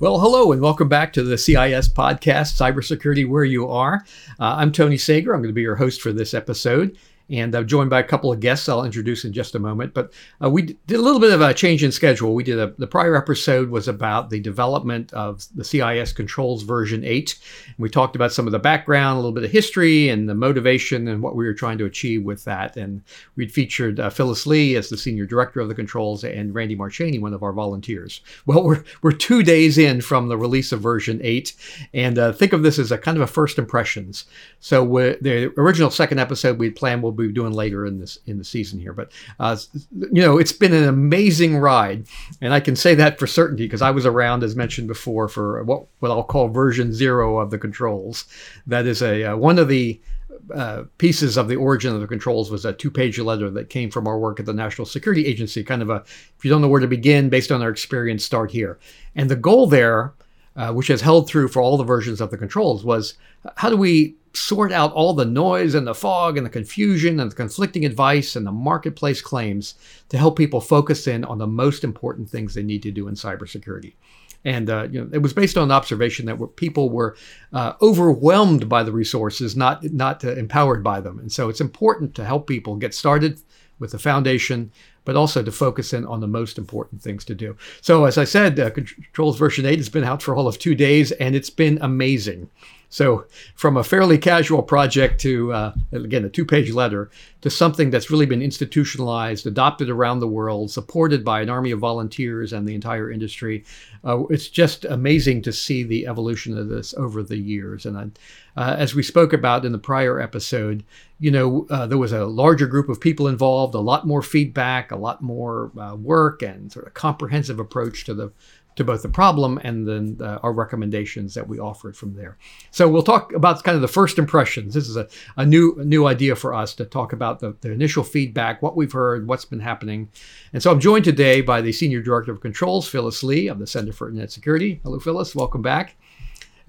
Well, hello and welcome back to the CIS podcast, Cybersecurity Where You Are. Uh, I'm Tony Sager. I'm going to be your host for this episode and I'm joined by a couple of guests I'll introduce in just a moment. But uh, we did a little bit of a change in schedule. We did a, the prior episode was about the development of the CIS controls version 8. And we talked about some of the background, a little bit of history, and the motivation and what we were trying to achieve with that. And we'd featured uh, Phyllis Lee as the senior director of the controls and Randy Marchany, one of our volunteers. Well, we're, we're two days in from the release of version 8. And uh, think of this as a kind of a first impressions. So the original second episode we planned will be doing later in this in the season here. But uh, you know, it's been an amazing ride, and I can say that for certainty because I was around, as mentioned before, for what what I'll call version zero of the controls. That is a uh, one of the uh, pieces of the origin of the controls was a two-page letter that came from our work at the National Security Agency. Kind of a, if you don't know where to begin, based on our experience, start here. And the goal there, uh, which has held through for all the versions of the controls, was how do we sort out all the noise and the fog and the confusion and the conflicting advice and the marketplace claims to help people focus in on the most important things they need to do in cybersecurity. And uh, you know, it was based on an observation that people were uh, overwhelmed by the resources, not not uh, empowered by them. And so it's important to help people get started with the foundation, but also to focus in on the most important things to do. So as I said, uh, Controls version 8 has been out for all of two days, and it's been amazing. So, from a fairly casual project to, uh, again, a two page letter, to something that's really been institutionalized, adopted around the world, supported by an army of volunteers and the entire industry, uh, it's just amazing to see the evolution of this over the years. And uh, as we spoke about in the prior episode, you know, uh, there was a larger group of people involved, a lot more feedback, a lot more uh, work, and sort of comprehensive approach to the to both the problem and then uh, our recommendations that we offered from there. So we'll talk about kind of the first impressions. This is a, a new a new idea for us to talk about the, the initial feedback, what we've heard, what's been happening. And so I'm joined today by the Senior Director of Controls, Phyllis Lee of the Center for Internet Security. Hello, Phyllis. Welcome back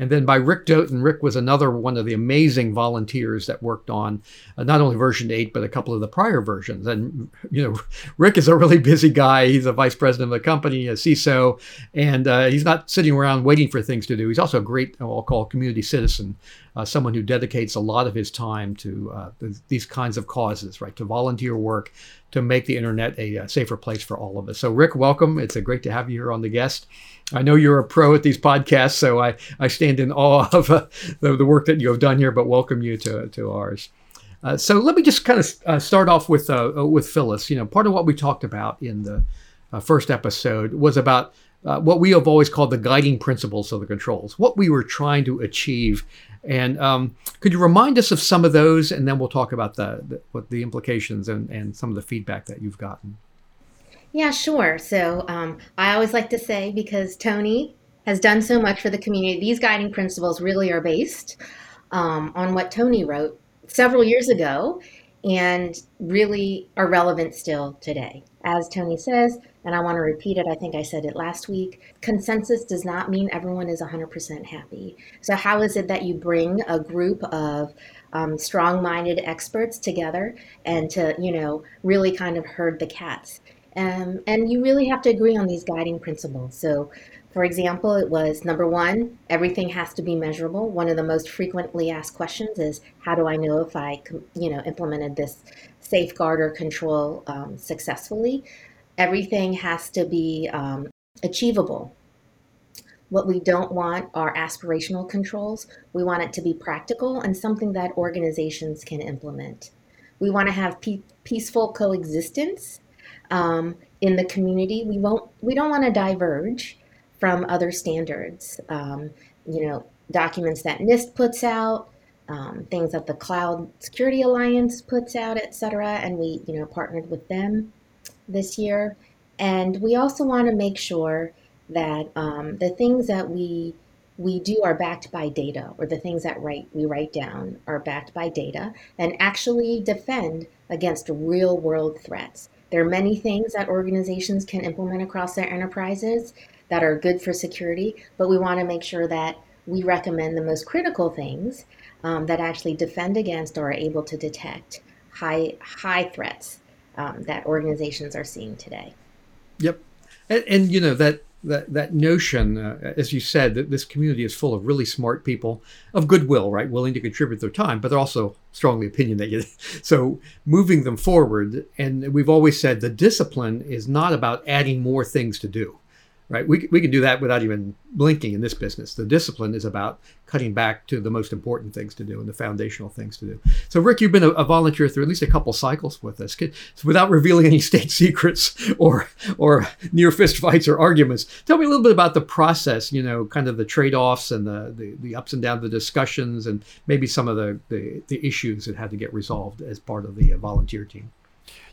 and then by Rick Doten. Rick was another one of the amazing volunteers that worked on uh, not only version 8, but a couple of the prior versions. And, you know, Rick is a really busy guy. He's a vice president of the company, a CISO, and uh, he's not sitting around waiting for things to do. He's also a great, I'll call community citizen, uh, someone who dedicates a lot of his time to uh, th- these kinds of causes, right, to volunteer work to make the internet a, a safer place for all of us. So, Rick, welcome. It's a great to have you here on the guest. I know you're a pro at these podcasts, so I, I stand in awe of uh, the, the, work that you have done here, but welcome you to, to ours. Uh, so let me just kind of uh, start off with uh, uh, with Phyllis. You know, part of what we talked about in the uh, first episode was about what we have always called the guiding principles of the controls, what we were trying to achieve. And um, could you remind us of some of those, and then we'll talk about the, the what the implications and, and some of the feedback that you've gotten. Yeah, sure. So um, I always like to say because Tony has done so much for the community, these guiding principles really are based um, on what Tony wrote several years ago and really are relevant still today. As Tony says, and I want to repeat it, I think I said it last week consensus does not mean everyone is 100% happy. So, how is it that you bring a group of um, strong minded experts together and to, you know, really kind of herd the cats? Um, and you really have to agree on these guiding principles. So, for example, it was number one, everything has to be measurable. One of the most frequently asked questions is, how do I know if I, you know, implemented this safeguard or control um, successfully? Everything has to be um, achievable. What we don't want are aspirational controls. We want it to be practical and something that organizations can implement. We want to have pe- peaceful coexistence um, in the community. We won't. We don't want to diverge from other standards. Um, you know, documents that NIST puts out, um, things that the Cloud Security Alliance puts out, et cetera, and we you know partnered with them this year. And we also want to make sure that um, the things that we we do are backed by data, or the things that write we write down are backed by data, and actually defend against real world threats. There are many things that organizations can implement across their enterprises that are good for security, but we want to make sure that we recommend the most critical things um, that actually defend against or are able to detect high high threats um, that organizations are seeing today. Yep, and, and you know that that that notion, uh, as you said, that this community is full of really smart people of goodwill, right, willing to contribute their time, but they're also strongly opinionated. So moving them forward, and we've always said the discipline is not about adding more things to do right? We, we can do that without even blinking in this business. The discipline is about cutting back to the most important things to do and the foundational things to do. So, Rick, you've been a, a volunteer through at least a couple cycles with us. So without revealing any state secrets or or near fist fights or arguments, tell me a little bit about the process. You know, kind of the trade offs and the, the, the ups and downs, of the discussions, and maybe some of the, the, the issues that had to get resolved as part of the volunteer team.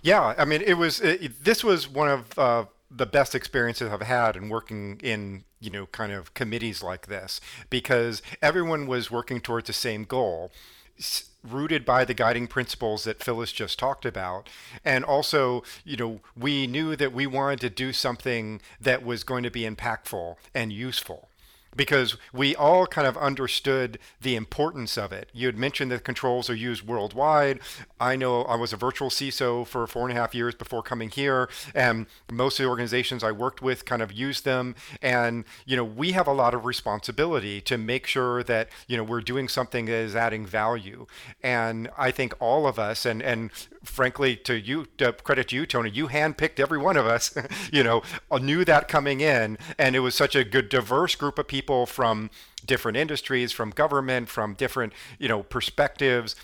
Yeah, I mean, it was it, this was one of uh, the best experiences I've had in working in you know kind of committees like this because everyone was working towards the same goal rooted by the guiding principles that Phyllis just talked about. And also, you know, we knew that we wanted to do something that was going to be impactful and useful because we all kind of understood the importance of it. You had mentioned that controls are used worldwide. I know I was a virtual CISO for four and a half years before coming here, and most of the organizations I worked with kind of used them. And you know, we have a lot of responsibility to make sure that you know we're doing something that is adding value. And I think all of us, and and frankly, to you, to credit to you, Tony, you handpicked every one of us. you know, knew that coming in, and it was such a good, diverse group of people from different industries, from government, from different you know perspectives.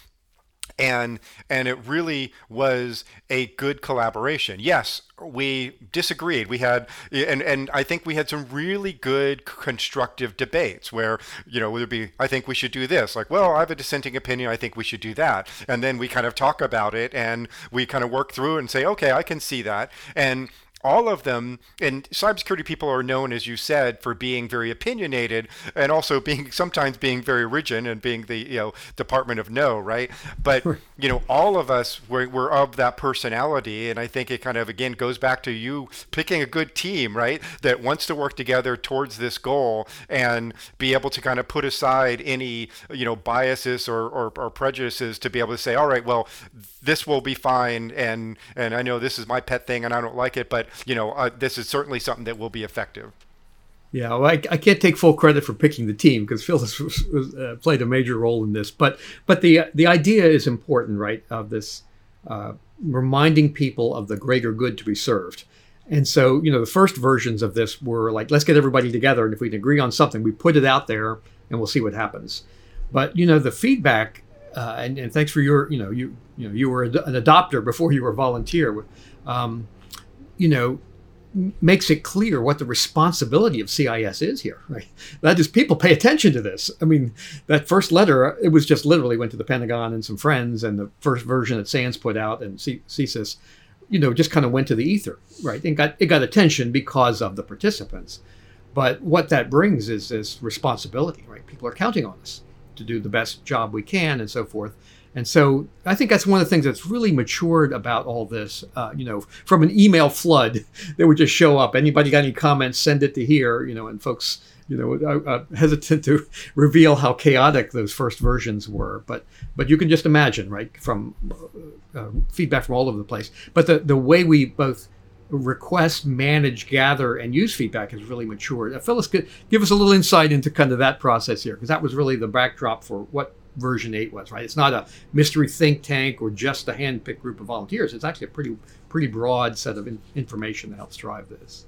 And and it really was a good collaboration. Yes we disagreed. We had and and i think we had some really good constructive debates where you know would be i think we should do this. Like well i have a dissenting opinion. I think we should do that. And then we kind of talk about it and we kind of work through and say okay i can see that. And all of them, and cybersecurity people are known, as you said, for being very opinionated and also being sometimes being very rigid and being the you know Department of No, right? But you know, all of us were, were of that personality, and I think it kind of again goes back to you picking a good team, right? That wants to work together towards this goal and be able to kind of put aside any you know biases or, or, or prejudices to be able to say, all right, well, this will be fine, and and I know this is my pet thing and I don't like it, but you know, uh, this is certainly something that will be effective. Yeah, well, I, I, can't take full credit for picking the team because Phil has, uh, played a major role in this. But but the the idea is important, right? Of this uh, reminding people of the greater good to be served. And so, you know, the first versions of this were like, let's get everybody together, and if we can agree on something, we put it out there, and we'll see what happens. But you know, the feedback, uh, and, and, thanks for your, you know, you you know, you were an adopter before you were a volunteer. Um, you know, makes it clear what the responsibility of CIS is here. Right? That is, people pay attention to this. I mean, that first letter, it was just literally went to the Pentagon and some friends, and the first version that SANS put out and CSIS, you know, just kind of went to the ether, right? And got it got attention because of the participants. But what that brings is this responsibility, right? People are counting on us to do the best job we can and so forth. And so I think that's one of the things that's really matured about all this. Uh, you know, from an email flood that would just show up. Anybody got any comments? Send it to here. You know, and folks, you know, are hesitant to reveal how chaotic those first versions were. But but you can just imagine, right, from uh, uh, feedback from all over the place. But the the way we both request, manage, gather, and use feedback has really matured. Uh, Phyllis, give us a little insight into kind of that process here, because that was really the backdrop for what version 8 was, right? It's not a mystery think tank or just a hand-picked group of volunteers. It's actually a pretty pretty broad set of in- information that helps drive this.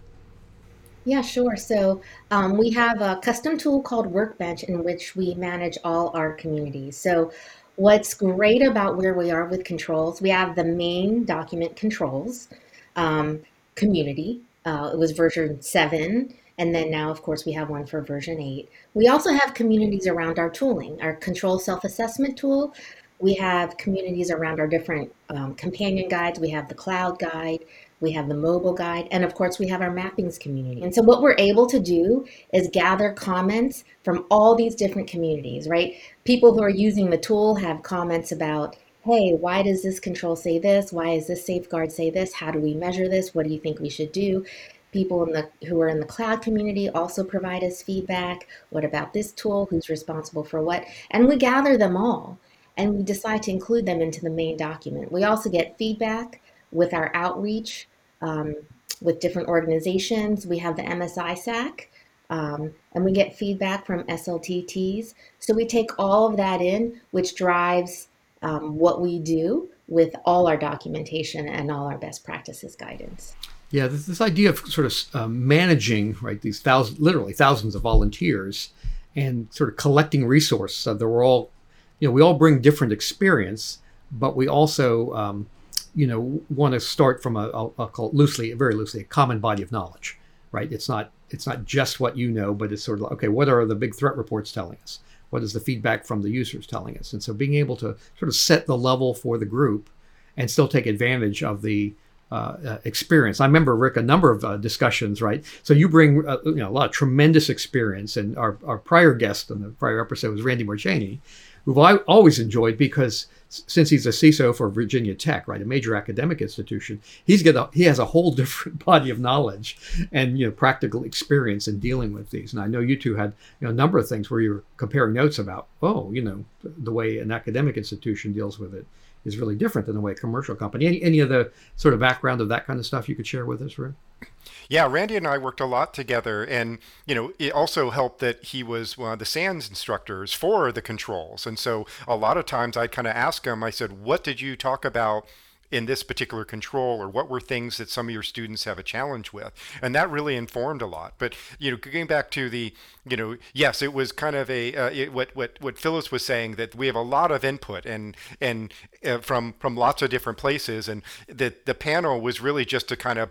Yeah, sure. So um, we have a custom tool called Workbench in which we manage all our communities. So what's great about where we are with controls, we have the main document controls um, community. Uh, it was version 7 and then now, of course, we have one for version 8. We also have communities around our tooling, our control self-assessment tool. We have communities around our different um, companion guides. We have the cloud guide. we have the mobile guide, and of course, we have our mappings community. And so, what we're able to do is gather comments from all these different communities, right? People who are using the tool have comments about, hey, why does this control say this? Why does this safeguard say this? How do we measure this? What do you think we should do? People in the who are in the cloud community also provide us feedback. What about this tool? Who's responsible for what? And we gather them all and we decide to include them into the main document. We also get feedback with our outreach um, with different organizations. We have the MSISAC, um, and we get feedback from SLTTs. So we take all of that in, which drives um, what we do with all our documentation and all our best practices guidance. Yeah, this, this idea of sort of uh, managing right these thousands, literally thousands of volunteers, and sort of collecting resources so that we're all, you know, we all bring different experience, but we also um, you know want to start from a I'll call it loosely, very loosely, a common body of knowledge, right? It's not it's not just what you know, but it's sort of like, okay, what are the big threat reports telling us? What is the feedback from the users telling us? And so being able to sort of set the level for the group and still take advantage of the uh, uh, experience. I remember Rick a number of uh, discussions, right? So you bring uh, you know a lot of tremendous experience, and our, our prior guest in the prior episode was Randy Marchany, who I always enjoyed because since he's a CISO for Virginia Tech, right, a major academic institution, he's got a, he has a whole different body of knowledge and you know practical experience in dealing with these. And I know you two had you know a number of things where you were comparing notes about, oh, you know, the way an academic institution deals with it is really different than the way a commercial company. Any, any of the sort of background of that kind of stuff you could share with us, Rick? Yeah, Randy and I worked a lot together, and you know, it also helped that he was one of the SANS instructors for the controls, and so a lot of times I'd kind of ask him. I said, "What did you talk about?" In this particular control or what were things that some of your students have a challenge with. And that really informed a lot. But you know going back to the you know yes it was kind of a uh, it, what what what Phyllis was saying that we have a lot of input and and uh, from from lots of different places. And that the panel was really just to kind of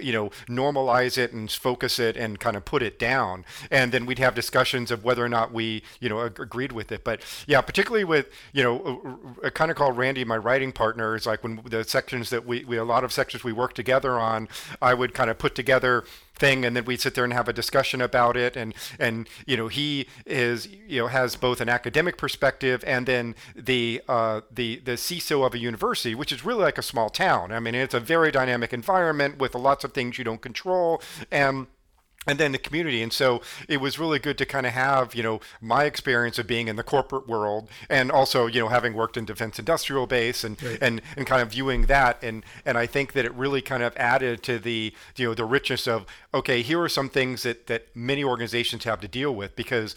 you know normalize it and focus it and kind of put it down. And then we'd have discussions of whether or not we you know agreed with it. But yeah particularly with you know uh, I kind of call randy my writing partner is like when the sections that we, we a lot of sections we work together on i would kind of put together thing and then we sit there and have a discussion about it and and you know he is you know has both an academic perspective and then the uh, the the CISO of a university which is really like a small town. I mean it's a very dynamic environment with lots of things you don't control and and then the community and so it was really good to kind of have you know my experience of being in the corporate world and also you know having worked in defense industrial base and right. and and kind of viewing that and and i think that it really kind of added to the you know the richness of okay here are some things that that many organizations have to deal with because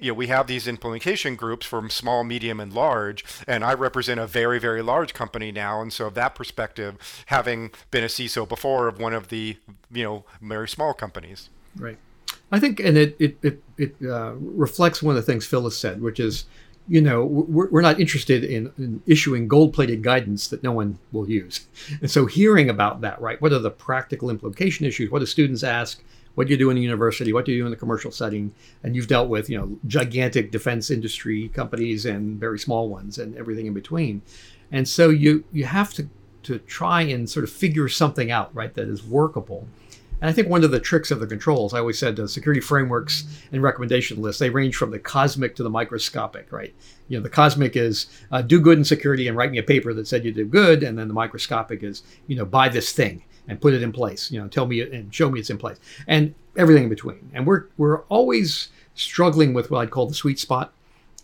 you know, we have these implementation groups from small, medium, and large, and I represent a very, very large company now. And so, that perspective, having been a CISO before of one of the, you know, very small companies. Right. I think, and it it it, it uh, reflects one of the things Phyllis said, which is, you know, we're, we're not interested in, in issuing gold-plated guidance that no one will use. And so, hearing about that, right? What are the practical implication issues? What do students ask? What do you do in the university? What do you do in the commercial setting? And you've dealt with, you know, gigantic defense industry companies and very small ones and everything in between. And so you you have to to try and sort of figure something out, right, that is workable and I think one of the tricks of the controls, I always said, the security frameworks and recommendation lists, they range from the cosmic to the microscopic, right? You know, the cosmic is uh, do good in security and write me a paper that said you did good, and then the microscopic is, you know, buy this thing and put it in place. You know, tell me and show me it's in place, and everything in between. And we're we're always struggling with what I'd call the sweet spot,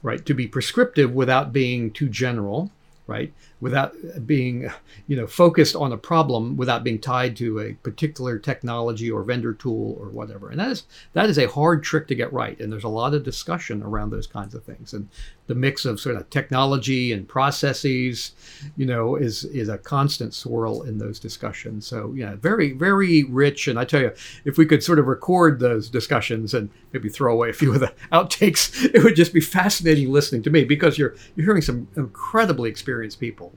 right? To be prescriptive without being too general, right? Without being you know focused on a problem without being tied to a particular technology or vendor tool or whatever. And that is that is a hard trick to get right. And there's a lot of discussion around those kinds of things. And the mix of sort of technology and processes you know is is a constant swirl in those discussions. So yeah very very rich. And i tell you if we could sort of record those discussions and maybe throw away a few of the outtakes it would just be fascinating listening to me because you're you're hearing some incredibly experienced people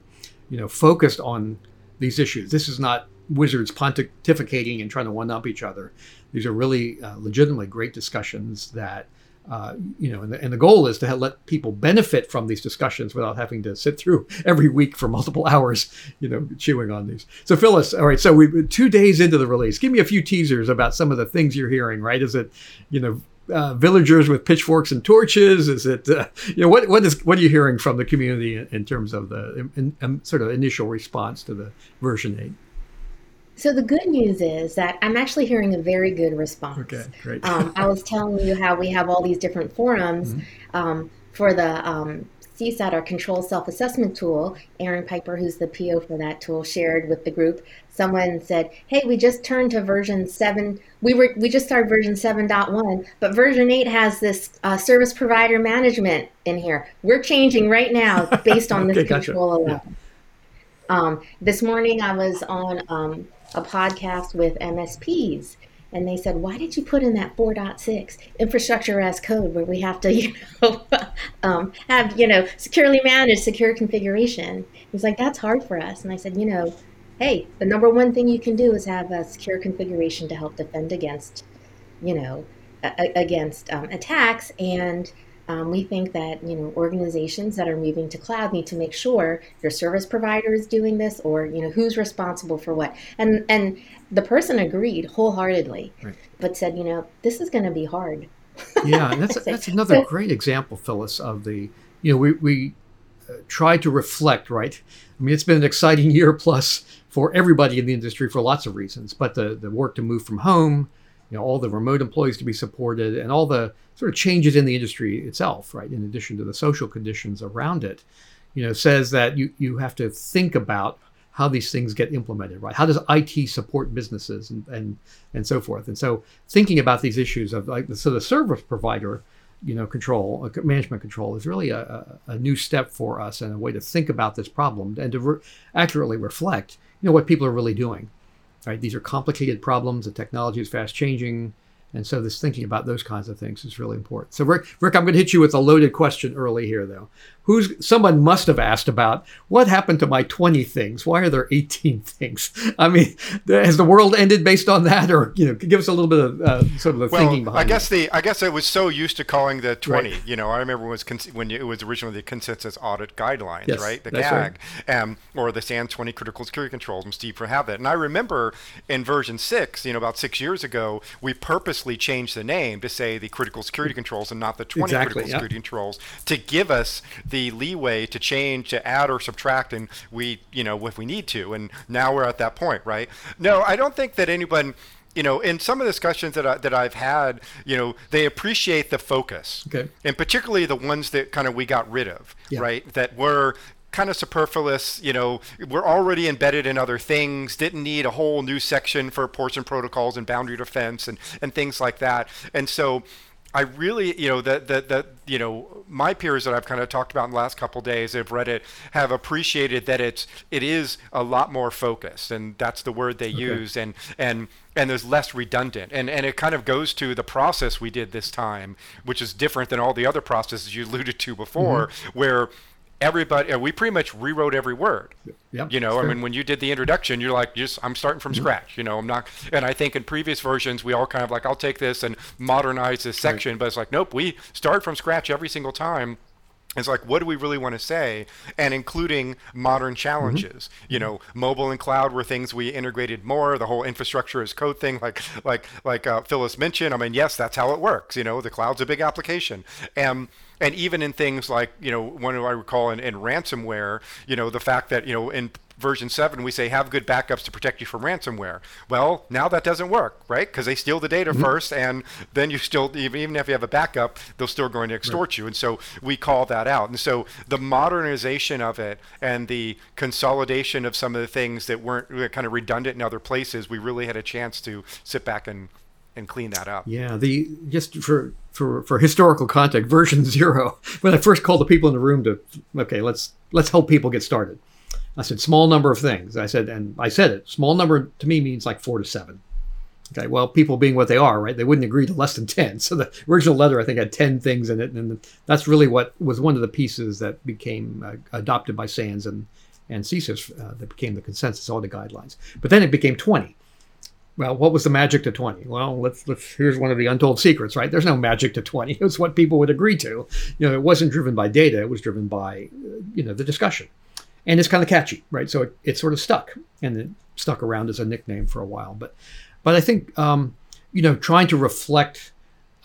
you know, focused on these issues. This is not wizards pontificating and trying to one up each other. These are really uh, legitimately great discussions that uh, you know, and the, and the goal is to have, let people benefit from these discussions without having to sit through every week for multiple hours, you know, chewing on these. So, Phyllis, all right, so we've two days into the release. Give me a few teasers about some of the things you're hearing. Right? Is it, you know, uh, villagers with pitchforks and torches? Is it, uh, you know, what what is what are you hearing from the community in, in terms of the in, in, sort of initial response to the version eight? So the good news is that I'm actually hearing a very good response. Okay, great. um, I was telling you how we have all these different forums mm-hmm. um, for the um, CSAT, our control self-assessment tool. Aaron Piper, who's the PO for that tool, shared with the group. Someone said, "Hey, we just turned to version seven. We were we just started version 7.1, but version eight has this uh, service provider management in here. We're changing right now based on this okay, control gotcha. alone." Yeah. Um, this morning I was on um, a podcast with MSPs and they said, "Why did you put in that 4.6 infrastructure as code where we have to, you know, um, have you know securely managed secure configuration?" He's like, "That's hard for us." And I said, "You know, hey, the number one thing you can do is have a secure configuration to help defend against, you know, a- against um, attacks and." Um, we think that you know organizations that are moving to cloud need to make sure your service provider is doing this, or you know who's responsible for what. And and the person agreed wholeheartedly, right. but said, you know, this is going to be hard. yeah, and that's that's another so, great example, Phyllis, of the you know we we uh, try to reflect right. I mean, it's been an exciting year plus for everybody in the industry for lots of reasons, but the the work to move from home you know all the remote employees to be supported and all the sort of changes in the industry itself right in addition to the social conditions around it you know says that you you have to think about how these things get implemented right? How does IT support businesses and and and so forth? And so thinking about these issues of like so the service provider you know control uh, management control is really a, a, new step for us and a way to think about this problem and to re- accurately reflect you know what people are really doing Right? These are complicated problems. The technology is fast changing. And so this thinking about those kinds of things is really important. So Rick, Rick, I'm going to hit you with a loaded question early here, though. Who's someone must have asked about what happened to my 20 things? Why are there 18 things? I mean, has the world ended based on that, or you know, give us a little bit of uh, sort of the well, thinking behind. I guess the I guess I was so used to calling the 20. Right. You know, I remember when it was con- when it was originally the consensus audit guidelines, yes, right? The CAG, right. um, or the san 20 critical security controls. And Steve for have that. And I remember in version six, you know, about six years ago, we purposely changed the name to say the critical security controls and not the 20 exactly, critical security controls to give us the leeway to change, to add or subtract, and we, you know, if we need to. And now we're at that point, right? No, I don't think that anyone you know, in some of the discussions that, I, that I've had, you know, they appreciate the focus. Okay. And particularly the ones that kind of we got rid of, yeah. right? That were kind of superfluous, you know, we're already embedded in other things, didn't need a whole new section for portion protocols and boundary defense and, and things like that. And so I really, you know, that that that you know, my peers that I've kind of talked about in the last couple days have read it have appreciated that it's it is a lot more focused, and that's the word they okay. use, and and and there's less redundant, and and it kind of goes to the process we did this time, which is different than all the other processes you alluded to before, mm-hmm. where everybody we pretty much rewrote every word yep, you know i mean when you did the introduction you're like just i'm starting from mm-hmm. scratch you know i'm not and i think in previous versions we all kind of like i'll take this and modernize this section right. but it's like nope we start from scratch every single time it's like what do we really want to say and including modern challenges mm-hmm. you know mobile and cloud were things we integrated more the whole infrastructure as code thing like like like uh, phyllis mentioned i mean yes that's how it works you know the cloud's a big application and and even in things like you know one I recall in, in ransomware, you know the fact that you know in version 7 we say have good backups to protect you from ransomware well now that doesn't work right because they steal the data mm-hmm. first and then you still even, even if you have a backup they're still going to extort right. you and so we call that out and so the modernization of it and the consolidation of some of the things that weren't kind of redundant in other places we really had a chance to sit back and and clean that up. Yeah, the just for for for historical context, version zero. When I first called the people in the room to, okay, let's let's help people get started. I said small number of things. I said, and I said it. Small number to me means like four to seven. Okay, well, people being what they are, right? They wouldn't agree to less than ten. So the original letter, I think, had ten things in it, and that's really what was one of the pieces that became uh, adopted by SANS and and CSIS uh, that became the consensus audit guidelines. But then it became twenty well, what was the magic to 20? Well, let's let's here's one of the untold secrets, right? There's no magic to 20. It's what people would agree to. You know, it wasn't driven by data, it was driven by you know, the discussion. And it's kind of catchy, right? So it, it sort of stuck and it stuck around as a nickname for a while. But but I think um, you know, trying to reflect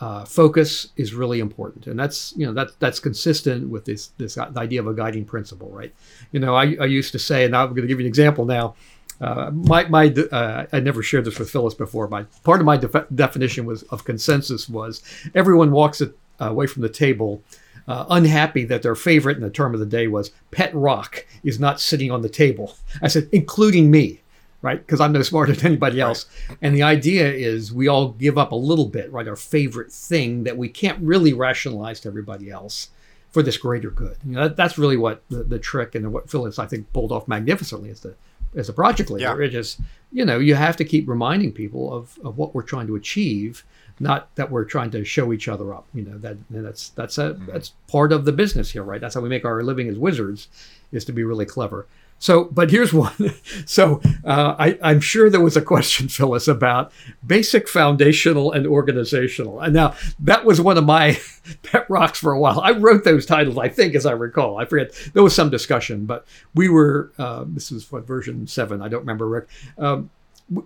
uh, focus is really important, and that's you know that that's consistent with this this idea of a guiding principle, right? You know, I, I used to say, and I'm going to give you an example now. Uh, my my uh, I never shared this with Phyllis before. My part of my def- definition was of consensus was everyone walks it, uh, away from the table uh, unhappy that their favorite in the term of the day was pet rock is not sitting on the table. I said, including me right? Because I'm no smarter than anybody else. Right. And the idea is we all give up a little bit, right? Our favorite thing that we can't really rationalize to everybody else for this greater good. You know, that, that's really what the, the trick and what Phyllis, I think, pulled off magnificently is the as a project leader. Yeah. It is, you know, you have to keep reminding people of, of what we're trying to achieve, not that we're trying to show each other up. You know, that that's that's a mm-hmm. that's part of the business here, right? That's how we make our living as wizards, is to be really clever. So, but here's one. So, uh, I, am sure there was a question, Phyllis, about basic, foundational, and organizational. And now that was one of my pet rocks for a while. I wrote those titles, I think, as I recall. I forget. There was some discussion, but we were. Uh, this was what version seven. I don't remember, Rick. Um,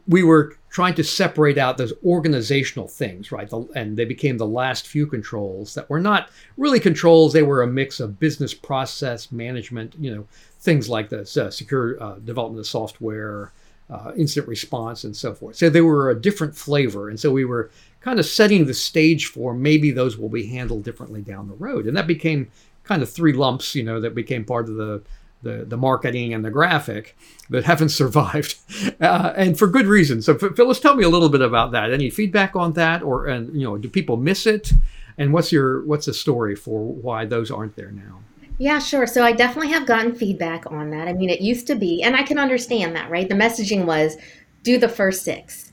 we were trying to separate out those organizational things, right? The, and they became the last few controls that were not really controls. They were a mix of business process management, you know, things like this, uh, secure uh, development of software, uh, incident response, and so forth. So they were a different flavor. And so we were kind of setting the stage for maybe those will be handled differently down the road. And that became kind of three lumps, you know, that became part of the the, the marketing and the graphic that haven't survived, uh, and for good reason. So, Phyllis, tell me a little bit about that. Any feedback on that, or and you know, do people miss it? And what's your what's the story for why those aren't there now? Yeah, sure. So I definitely have gotten feedback on that. I mean, it used to be, and I can understand that, right? The messaging was do the first six.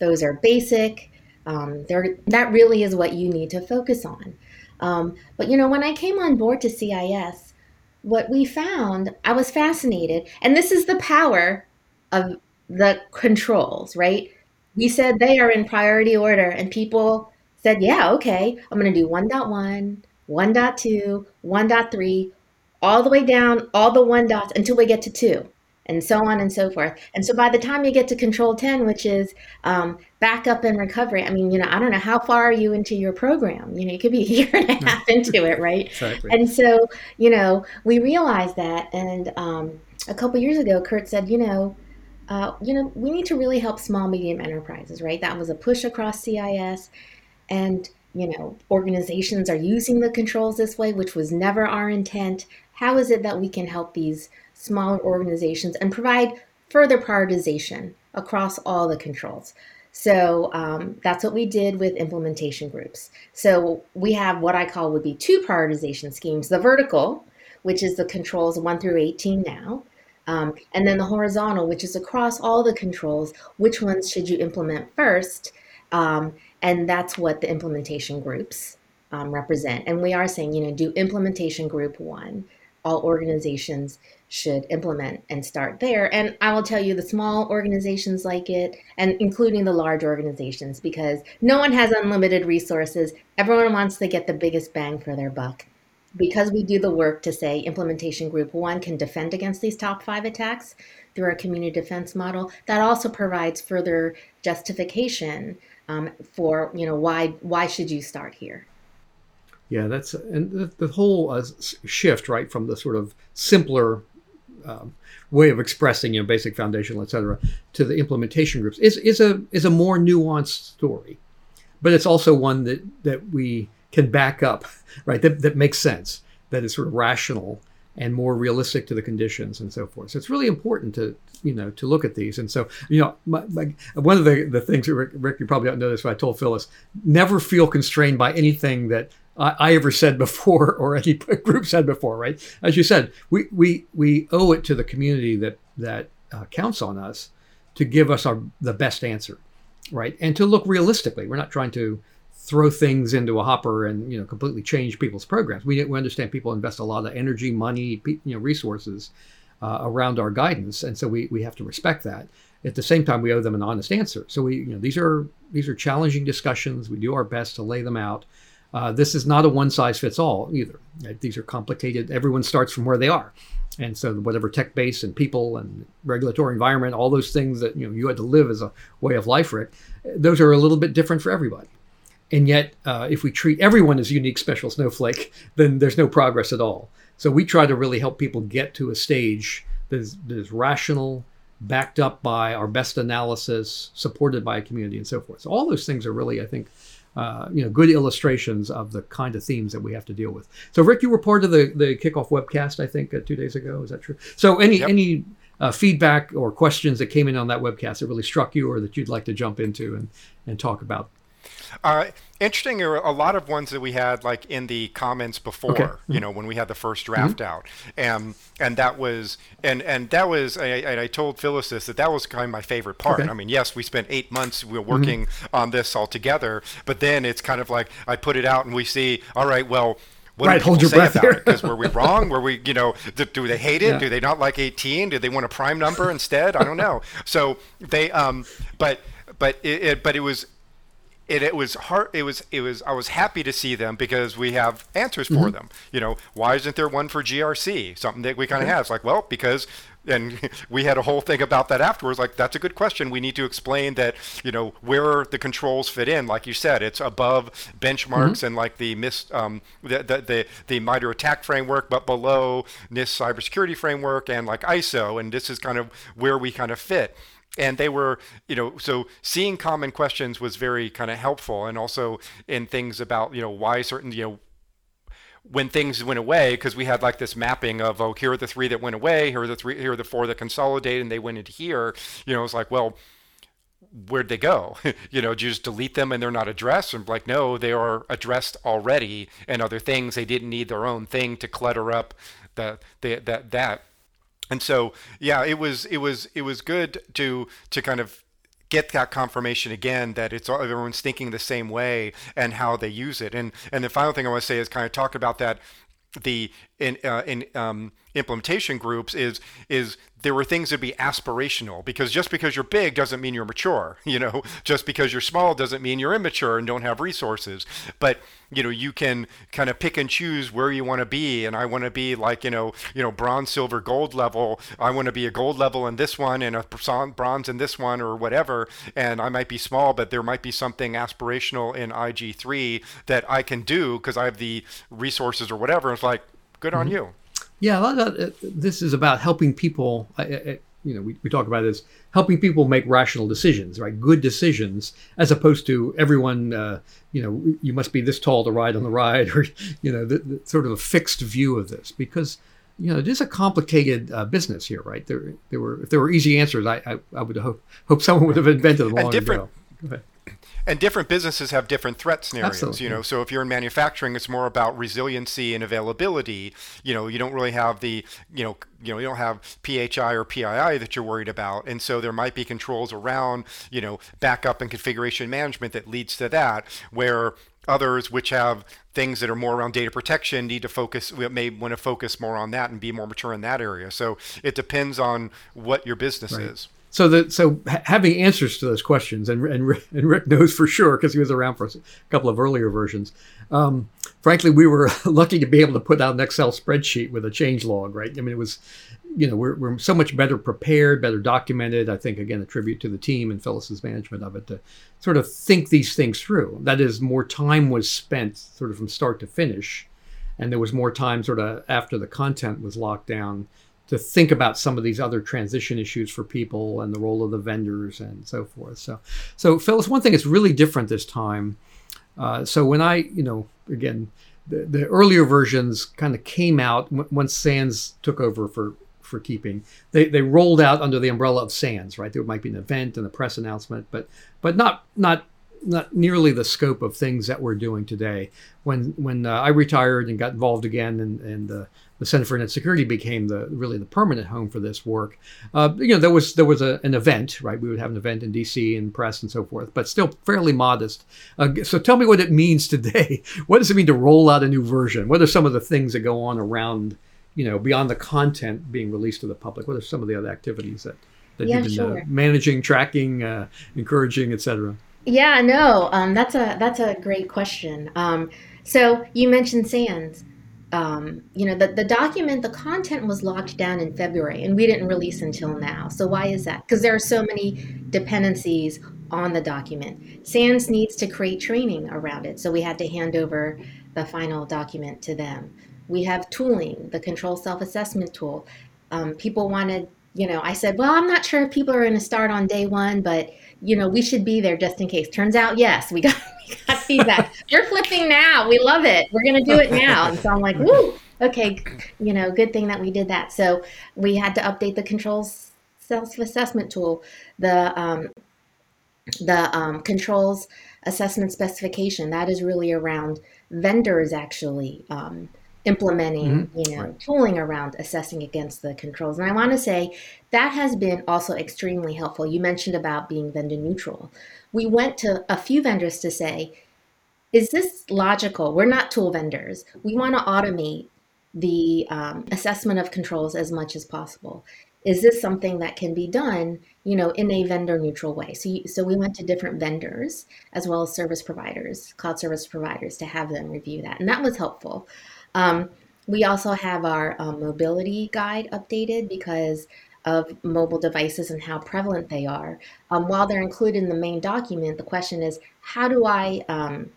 Those are basic. Um, that really is what you need to focus on. Um, but you know, when I came on board to CIS, what we found, I was fascinated. And this is the power of the controls, right? We said they are in priority order, and people said, yeah, okay, I'm going to do 1.1, 1.2, 1.3, all the way down, all the one dots until we get to two and so on and so forth. And so by the time you get to control 10, which is um, backup and recovery, I mean, you know, I don't know how far are you into your program? You know, you could be a year and a half into it, right? Exactly. And so, you know, we realized that. And um, a couple years ago, Kurt said, you know, uh, you know, we need to really help small, medium enterprises, right? That was a push across CIS. And, you know, organizations are using the controls this way, which was never our intent. How is it that we can help these smaller organizations and provide further prioritization across all the controls. So um, that's what we did with implementation groups. So we have what I call would be two prioritization schemes the vertical, which is the controls 1 through 18 now, um, and then the horizontal, which is across all the controls. Which ones should you implement first? Um, and that's what the implementation groups um, represent. And we are saying, you know, do implementation group one. All organizations should implement and start there. And I will tell you the small organizations like it, and including the large organizations, because no one has unlimited resources. Everyone wants to get the biggest bang for their buck. Because we do the work to say implementation group one can defend against these top five attacks through our community defense model, that also provides further justification um, for you know why why should you start here. Yeah, that's and the, the whole uh, shift right from the sort of simpler um, way of expressing, you know, basic foundational, et cetera, to the implementation groups is, is a is a more nuanced story, but it's also one that that we can back up, right? That that makes sense, that is sort of rational and more realistic to the conditions and so forth. So it's really important to you know to look at these. And so you know, my, my, one of the the things Rick, Rick, you probably don't know this, but I told Phyllis, never feel constrained by anything that I, I ever said before or any group said before, right? As you said, we we we owe it to the community that that uh, counts on us to give us our the best answer, right? And to look realistically. We're not trying to throw things into a hopper and you know completely change people's programs. We, we understand people invest a lot of energy, money, you know, resources uh, around our guidance, and so we we have to respect that. at the same time we owe them an honest answer. So we, you know, these are these are challenging discussions. We do our best to lay them out. Uh, this is not a one size fits all either. These are complicated. Everyone starts from where they are, and so whatever tech base and people and regulatory environment, all those things that you know you had to live as a way of life, Rick, those are a little bit different for everybody. And yet, uh, if we treat everyone as unique, special snowflake, then there's no progress at all. So we try to really help people get to a stage that is, that is rational, backed up by our best analysis, supported by a community, and so forth. So all those things are really, I think, uh, you know, good illustrations of the kind of themes that we have to deal with. So, Rick, you were part of the the kickoff webcast, I think, uh, two days ago. Is that true? So, any yep. any uh, feedback or questions that came in on that webcast that really struck you, or that you'd like to jump into and and talk about? Uh, interesting. There were a lot of ones that we had like in the comments before, okay. you know, when we had the first draft mm-hmm. out, and and that was and and that was. I, I told Phyllis this that that was kind of my favorite part. Okay. I mean, yes, we spent eight months we were working mm-hmm. on this all together, but then it's kind of like I put it out and we see, all right, well, what right, hold your breath about it? Because were we wrong? Were we, you know, do, do they hate it? Yeah. Do they not like 18? Do they want a prime number instead? I don't know. So they, um, but but it, it but it was it, it was hard it was it was i was happy to see them because we have answers for mm-hmm. them. You know why isn't there one for grc something that we kind of have. It's like well because and we had a whole thing about that afterwards. Like that's a good question. We need to explain that you know where the controls fit in. Like you said it's above benchmarks mm-hmm. and like the mis um, the, the, the the MITRE ATT&CK framework but below NIST cybersecurity framework and like iso and this is kind of where we kind of fit and they were you know so seeing common questions was very kind of helpful. And also in things about you know why certain you know when things went away because we had like this mapping of oh here are the three that went away here are the three here are the four that consolidated and they went into here. You know it's like well where'd they go? You know do you just delete them and they're not addressed? And like no they are addressed already and other things. They didn't need their own thing to clutter up the, the that that and so yeah it was it was it was good to to kind of get that confirmation again that it's everyone's thinking the same way and how they use it. And and the final thing i want to say is kind of talk about that the in uh, in um, implementation groups is is there were things that be aspirational because just because you're big doesn't mean you're mature you know? Just because you're small doesn't mean you're immature and don't have resources. But you know you can kind of pick and choose where you want to be and i want to be like you know you know bronze silver gold level. I want to be a gold level in this one and a bronze in this one or whatever. And i might be small but there might be something aspirational in ig3 that i can do because i have the resources or whatever. It's like good mm-hmm. on you yeah, of, uh, this is about helping people. You know, we, we talk about this helping people make rational decisions, right? Good decisions, as opposed to everyone. Uh, you know, you must be this tall to ride on the ride, or you know, the, the sort of a fixed view of this, because you know, it is a complicated uh, business here, right? There, there were if there were easy answers, I, I, I would hope hope someone would have invented them long ago. Go ahead and different businesses have different threat scenarios Absolutely. you know. So if you're in manufacturing it's more about resiliency and availability. You know you don't really have the you know you know you don't have PHI or PII that you're worried about. And so there might be controls around you know backup and configuration management that leads to that where others which have things that are more around data protection need to focus we may want to focus more on that and be more mature in that area. So it depends on what your business right. is so that so having answers to those questions, and and, and Rick knows for sure because he was around for a couple of earlier versions. Um, frankly, we were lucky to be able to put out an Excel spreadsheet with a change log. Right? I mean, it was, you know, we're, we're so much better prepared, better documented. I think again a tribute to the team and Phyllis's management of it to sort of think these things through. That is, more time was spent sort of from start to finish, and there was more time sort of after the content was locked down to think about some of these other transition issues for people and the role of the vendors and so forth. So, so Phyllis, one thing that's really different this time. Uh, so when I, you know, again, the, the earlier versions kind of came out once SANS took over for for keeping. They, they rolled out under the umbrella of SANS, right? There might be an event and a press announcement, but but not not not nearly the scope of things that we're doing today. When when uh, I retired and got involved again, and and uh, the Center for Internet Security became the really the permanent home for this work. Uh, you know, there was there was a, an event, right? We would have an event in D.C. and press and so forth, but still fairly modest. Uh, so tell me what it means today. What does it mean to roll out a new version? What are some of the things that go on around, you know, beyond the content being released to the public? What are some of the other activities that that Yeah, you've been uh, managing, tracking, uh, encouraging, etc. Yeah, no, um, that's a that's a great question. Um, so you mentioned SANS. Um, you know, the, the document, the content was locked down in February, and we didn't release until now. So why is that? Because there are so many dependencies on the document. SANS needs to create training around it, so we had to hand over the final document to them. We have tooling, the control self-assessment tool. Um, people wanted, you know, I said, well, I'm not sure if people are going to start on day one, but you know, we should be there just in case. Turns out, yes, we got got feedback. We're flipping now. We love it. We're going to do it now. And so I'm like, woo, okay, you know, good thing that we did that. So we had to update the controls self-assessment tool, the um, the um, controls assessment specification. That is really around vendors actually um, implementing, Mhm. you know, tooling around assessing against the controls. And I want to say that has been also extremely helpful. You mentioned about being vendor neutral. We went to a few vendors to say, is this logical? We're not tool vendors. We want to automate the um, assessment of controls as much as possible. Is this something that can be done, you know, in a vendor neutral way? So, you, so we went to different vendors as well as service providers, cloud service providers, to have them review that, and that was helpful. Um, we also have our um, mobility guide updated because of mobile devices and how prevalent they are. Um, while they're included in the main document, the question is, how do I um,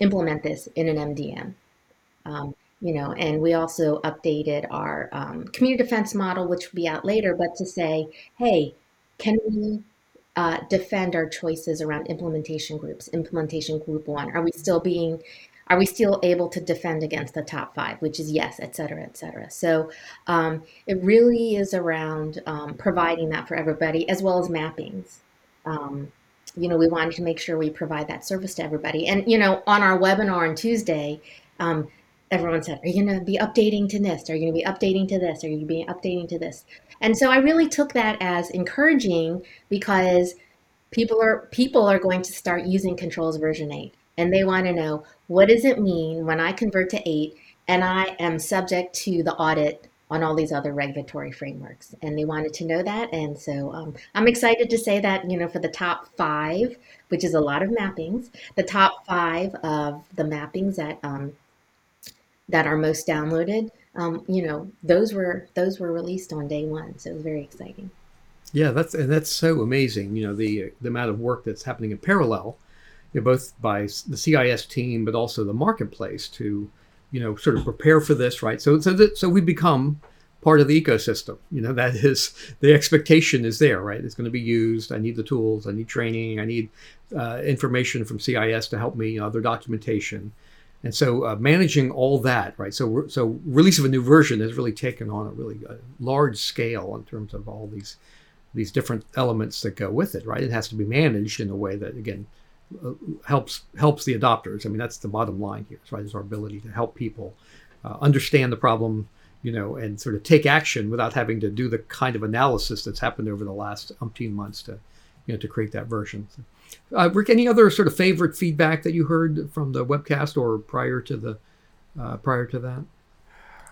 implement this in an MDM? Um, you know, and we also updated our um, community defense model, which will be out later, but to say, hey, can we uh, defend our choices around implementation groups, implementation group one? Are we still being, are we still able to defend against the top five, which is yes, et cetera, et cetera. So um, it really is around um, providing that for everybody as well as mappings. Um, you know, we wanted to make sure we provide that service to everybody. And, you know, on our webinar on Tuesday, um, everyone said, Are you going to be updating to NIST? Are you going to be updating to this? Are you going to be updating to this? And so I really took that as encouraging because people are people are going to start using controls version 8 and they want to know what does it mean when I convert to 8 and I am subject to the audit on all these other regulatory frameworks and they wanted to know that and so um, i'm excited to say that you know for the top five which is a lot of mappings the top five of the mappings that um, that are most downloaded um, you know those were those were released on day one so it was very exciting Yeah, that's and that's so amazing. You know the the amount of work that's happening in parallel, you know, both by the CIS team, but also the marketplace to, you know, sort of prepare for this, right? So so that so we become part of the ecosystem. You know that is the expectation is there, right? It's going to be used. I need the tools. I need training. I need uh, information from CIS to help me. Other documentation. And so uh, managing all that, right? So so release of a new version has really taken on a really uh, large scale in terms of all these these different elements that go with it, right? It has to be managed in a way that again uh, helps helps the adopters. I mean, that's the bottom line here, right? Is our ability to help people uh, understand the problem, you know, and sort of take action without having to do the kind of analysis that's happened over the last umpteen months to, you know, to create that version. Uh, Rick, any other sort of favorite feedback that you heard from the webcast or prior to the uh, prior to that?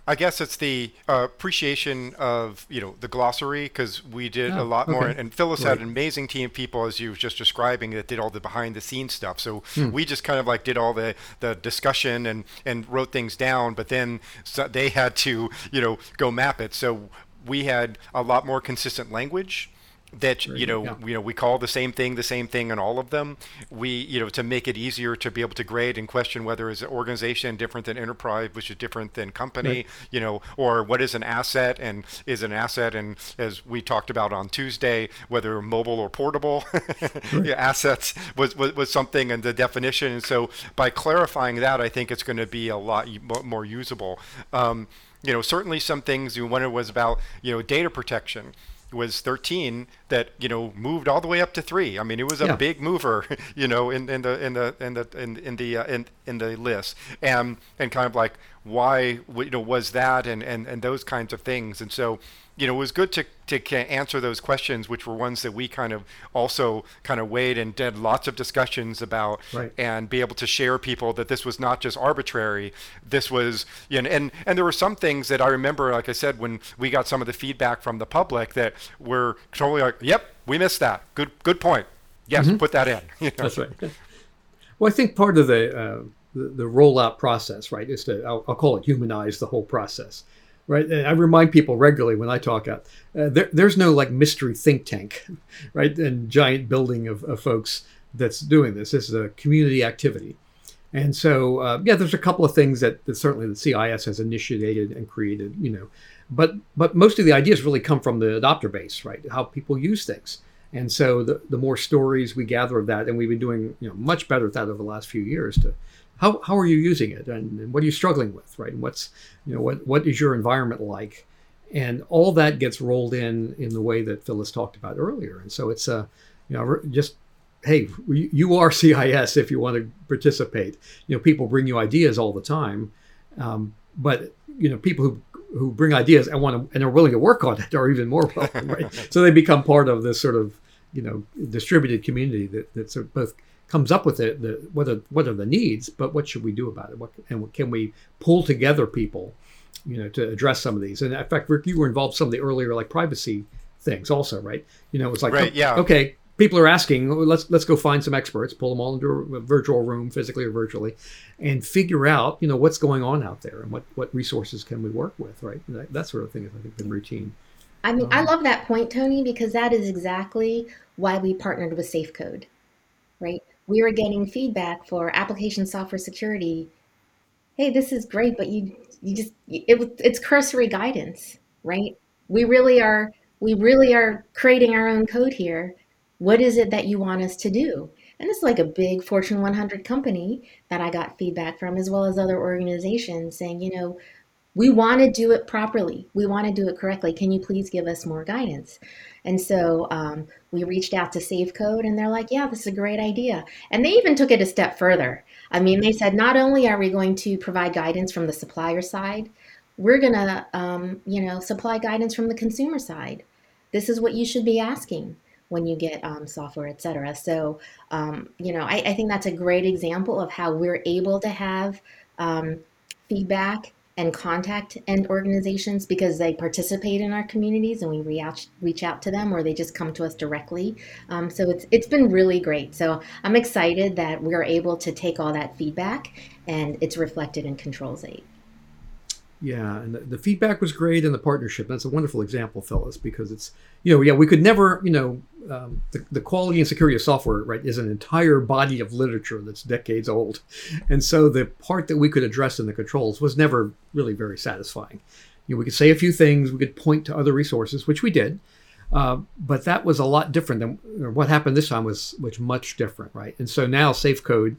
I guess it's the uh, appreciation of you know the glossary because we did Oh, a lot more, and Phyllis had an amazing team of people as you were just describing that did all the behind the scenes stuff. So Hmm. we just kind of like did all the the discussion and and wrote things down, but then so they had to you know go map it. So we had a lot more consistent language that you know yeah. you know we call the same thing the same thing in all of them we you know to make it easier to be able to grade and question whether is an organization different than enterprise which is different than company Right. you know or what is an asset and is an asset and as we talked about on tuesday whether mobile or portable yeah, assets was, was was something and the definition and so by clarifying that i think it's going to be a lot more usable um, you know certainly some things you one was about you know data protection was 13 that you know moved all the way up to three. I mean, it was a Yeah. big mover, you know, in, in the in the in the in, in the uh, in in the list, and and kind of like, why you know was that and and and those kinds of things and so you know, it was good to, to answer those questions, which were ones that we kind of also kind of weighed and did lots of discussions about, right. and be able to share people that this was not just arbitrary. This was, you know, and and there were some things that I remember, like I said, when we got some of the feedback from the public that were totally like, "Yep, we missed that. Good good point. Yes, mm-hmm. put that in." You know? That's right. Well, I think part of the, uh, the, the rollout process, right, is to I'll, I'll call it humanize the whole process right? And I remind people regularly when I talk out, uh, there, there's no like mystery think tank, right? And giant building of, of folks that's doing this. This is a community activity. And so, uh, yeah, there's a couple of things that, that certainly the CIS has initiated and created, you know, but but most of the ideas really come from the adopter base, right? How people use things. And so the, the more stories we gather of that, and we've been doing you know much better at that over the last few years to how, how are you using it? And, and what are you struggling with right? And what's you know what what is your environment like? And all that gets rolled in in the way that phyllis talked about earlier. And so it's a you know just hey you are cis if you want to participate. You know people bring you ideas all the time um, but you know people who who bring ideas and want to and are willing to work on it are even more welcome right? So they become part of this sort of you know distributed community that that's both comes up with it, the, what are what are the needs, but what should we do about it? What and can we pull together people, you know, to address some of these? And in fact, Rick, you were involved in some of the earlier like privacy things also, right? You know, it's like right, yeah. okay, people are asking, let's let's go find some experts, pull them all into a virtual room, physically or virtually, and figure out you know what's going on out there and what what resources can we work with, right? That, that sort of thing is I think been routine. I mean, um, I love that point, Tony, because that is exactly why we partnered with SafeCode, right? We were getting feedback for application software security. Hey, this is great, but you you just it it's cursory guidance, right? We really are we really are creating our own code here. What is it that you want us to do? And it's like a big Fortune 100 company that I got feedback from, as well as other organizations saying, you know, we want to do it properly. We want to do it correctly. Can you please give us more guidance? And so um, we reached out to SafeCode, and they're like, yeah, this is a great idea. And they even took it a step further. I mean, they said, not only are we going to provide guidance from the supplier side, we're going to, um, you know, supply guidance from the consumer side. This is what you should be asking when you get um, software, et cetera. So, um, you know, I, I, think that's a great example of how we're able to have um, feedback and contact end organizations because they participate in our communities and we reach reach out to them or they just come to us directly. Um, so it's it's been really great. So I'm excited that we're able to take all that feedback and it's reflected in Controls 8. Yeah, and the, the, feedback was great, and the partnership. That's a wonderful example, Phyllis, because it's you know yeah we could never you know um, the, the quality and security of software right is an entire body of literature that's decades old, and so the part that we could address in the controls was never really very satisfying. You know, we could say a few things, we could point to other resources, which we did, uh, but that was a lot different than what happened this time was was much different, right? And so now SafeCode,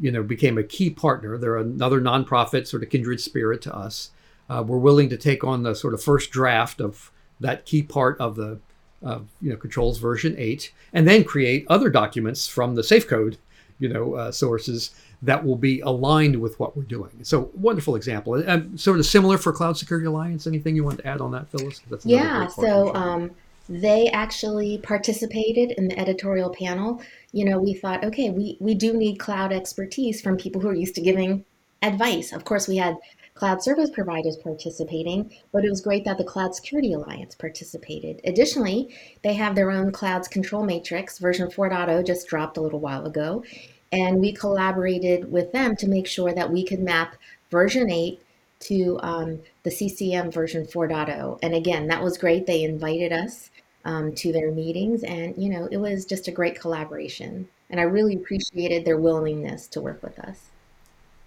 you know, became a key partner. They're another nonprofit, sort of kindred spirit to us uh, were willing to take on the sort of first draft of that key part of the of you know controls version 8 and then create other documents from the SafeCode you know uh, sources that will be aligned with what we're doing. So wonderful example. And sort of similar for cloud security alliance. Anything you want to add on that phyllis? Yeah so um, they actually participated in the editorial panel. You know we thought okay we we do need cloud expertise from people who are used to giving advice. Of course we had cloud service providers participating, but it was great that the Cloud Security Alliance participated. Additionally, they have their own Cloud Controls Matrix. Version 4.0 just dropped a little while ago. And we collaborated with them to make sure that we could map version 8 to um, the CCM version 4.0. And again, that was great. They invited us um, to their meetings, and you know, it was just a great collaboration. And I really appreciated their willingness to work with us.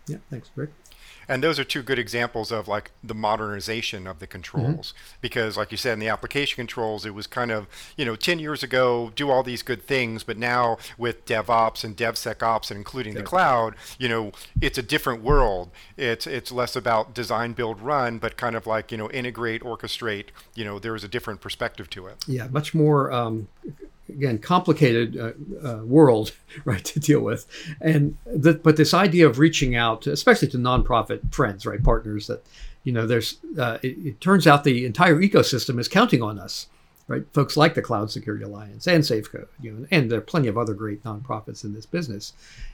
Yeah, thanks, Rick and those are two good examples of like the modernization of the controls. Mm-hmm. because like you said in the application controls it was kind of you know 10 years ago do all these good things but now with devops and devsecops and including the cloud you know it's a different world. It's it's less about design build run but kind of like you know integrate orchestrate you know there is a different perspective to it. Yeah much more um, again complicated uh, uh, world right to deal with. And the, but this idea of reaching out especially to nonprofit friends right partners that you know there's uh, it, it, turns out the entire ecosystem is counting on us right? Folks like the cloud security alliance and safecode you know and there are plenty of other great nonprofits in this business.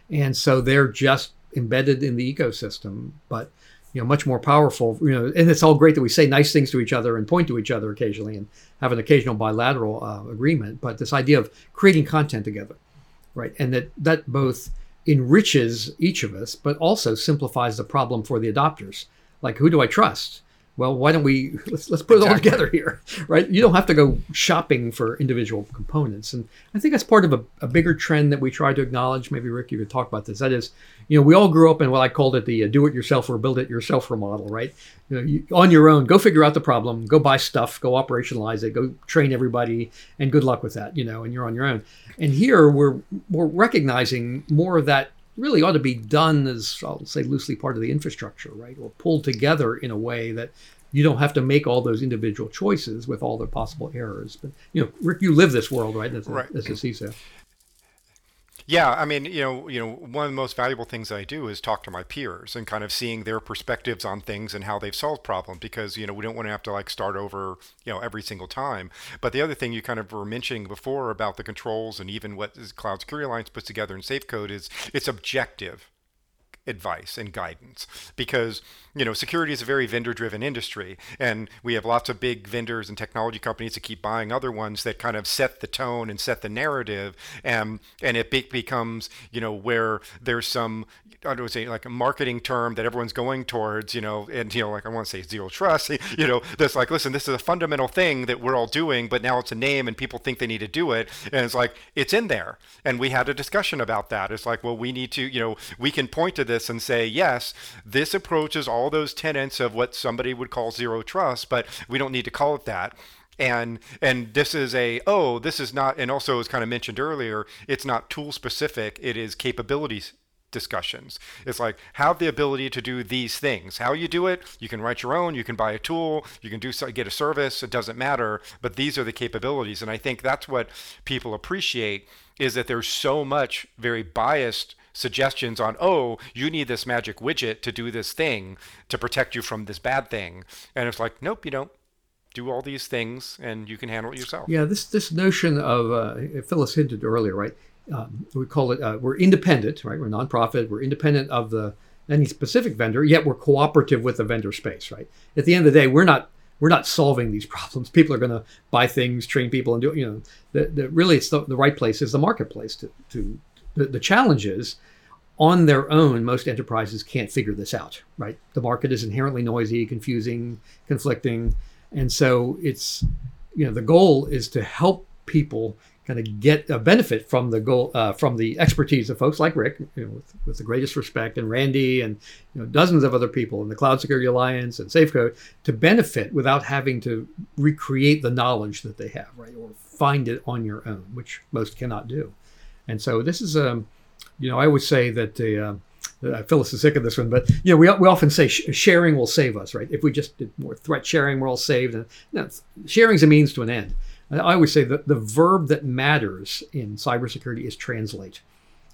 And so they're just embedded in the ecosystem but you know much more powerful you know and it's all great that we say nice things to each other and point to each other occasionally and have an occasional bilateral uh, agreement but this idea of creating content together right? And that that both enriches each of us but also simplifies the problem for the adopters. Like who do i trust well, why don't we let's let's put it all together here, right? You don't have to go shopping for individual components, and I think that's part of a, a, bigger trend that we try to acknowledge. Maybe Rick, you could talk about this. That is, you know, we all grew up in what I called it the uh, do-it-yourself or build-it-yourself model, right? You know, you, on your own, go figure out the problem, go buy stuff, go operationalize it, go train everybody, and good luck with that, you know, and you're on your own. And here we're we're recognizing more of that really ought to be done as I'll say loosely part of the infrastructure, right? Or pulled together in a way that you don't have to make all those individual choices with all the possible errors. But you know, Rick, you live this world, right? A, right. As a CISO. Yeah, I mean, you know, you know, one of the most valuable things I do is talk to my peers and kind of seeing their perspectives on things and how they've solved problems because, you know, we don't want to have to like start over, you know, every single time. But the other thing you kind of were mentioning before about the controls and even what Cloud Security Alliance puts together in Safecode is it's objective advice and guidance because you know security is a very vendor driven industry and we have lots of big vendors and technology companies that keep buying other ones that kind of set the tone and set the narrative and and it be- becomes you know where there's some I don't say like a marketing term that everyone's going towards, you know, and you know, like I want to say zero trust, you know, that's like, listen, this is a fundamental thing that we're all doing, but now it's a name and people think they need to do it, and it's like it's in there, and we had a discussion about that. It's like, well, we need to, you know, we can point to this and say, yes, this approaches all those tenets of what somebody would call zero trust, but we don't need to call it that and and this is a oh this is not and also as kind of mentioned earlier it's not tool specific it is capabilities discussions. It's like have the ability to do these things. How you do it, you can write your own, you can buy a tool, you can do get a service, it doesn't matter, but these are the capabilities and I think that's what people appreciate is that there's so much very biased suggestions on oh you need this magic widget to do this thing to protect you from this bad thing and it's like nope you don't do all these things and you can handle it yourself yeah this this notion of uh, phyllis hinted earlier right um, we call it uh, we're independent, right? We're nonprofit. We're independent of the any specific vendor, yet we're cooperative with the vendor space, right? At the end of the day, we're not we're not solving these problems. People are going to buy things, train people, and do you know the, the really it's the, the right place is the marketplace to to the, the challenge is on their own most enterprises can't figure this out right the market is inherently noisy confusing conflicting and so it's you know the goal is to help people kind of get a benefit from the goal uh, from the expertise of folks like Rick, you know, with, with the greatest respect, and Randy, and you know, dozens of other people in the Cloud Security Alliance and Safecode to benefit without having to recreate the knowledge that they have, right, or find it on your own, which most cannot do. And so this is um, you know, I would say that the uh, uh, Phyllis is sick of this one, but you know, we, we often say sh- sharing will save us, right? If we just did more threat sharing, we're all saved. And sharing is a means to an end. I always say that the verb that matters in cybersecurity is translate.